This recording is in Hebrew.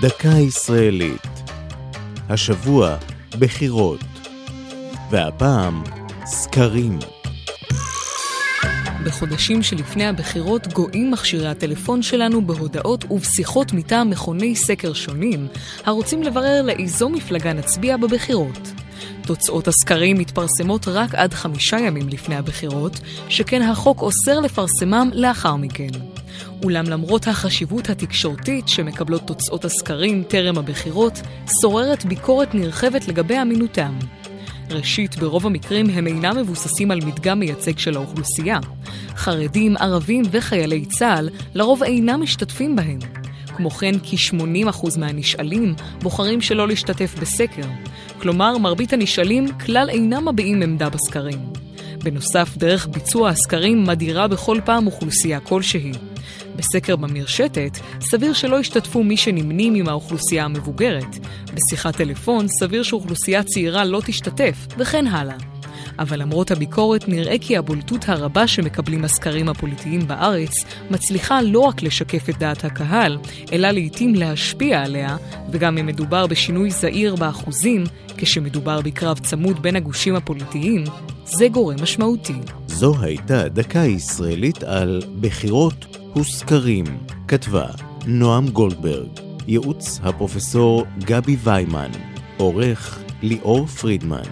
דקה ישראלית. השבוע בחירות, והפעם סקרים. בחודשים שלפני הבחירות גואים מכשירי הטלפון שלנו בהודעות ובשיחות מטעם מכוני סקר שונים, הרוצים לברר לאיזו מפלגה נצביע בבחירות. תוצאות הסקרים מתפרסמות רק עד חמישה ימים לפני הבחירות, שכן החוק אוסר לפרסמם לאחר מכן. אולם למרות החשיבות התקשורתית שמקבלות תוצאות הסקרים טרם הבחירות, שוררת ביקורת נרחבת לגבי אמינותם. ראשית, ברוב המקרים הם אינם מבוססים על מדגם מייצג של האוכלוסייה. חרדים, ערבים וחיילי צה"ל לרוב אינם משתתפים בהם. כמו כן, כ-80% מהנשאלים בוחרים שלא להשתתף בסקר. כלומר, מרבית הנשאלים כלל אינם מביעים עמדה בסקרים. בנוסף, דרך ביצוע הסקרים מדירה בכל פעם אוכלוסייה כלשהי. בסקר במרשתת, סביר שלא ישתתפו מי שנמנים עם האוכלוסייה המבוגרת. בשיחת טלפון, סביר שאוכלוסייה צעירה לא תשתתף, וכן הלאה. אבל למרות הביקורת, נראה כי הבולטות הרבה שמקבלים הסקרים הפוליטיים בארץ, מצליחה לא רק לשקף את דעת הקהל, אלא לעיתים להשפיע עליה, וגם אם מדובר בשינוי זעיר באחוזים, כשמדובר בקרב צמוד בין הגושים הפוליטיים, זה גורם משמעותי. זו הייתה דקה ישראלית על בחירות וסקרים, כתבה נועם גולדברג, ייעוץ הפרופסור גבי ויימן, עורך ליאור פרידמן.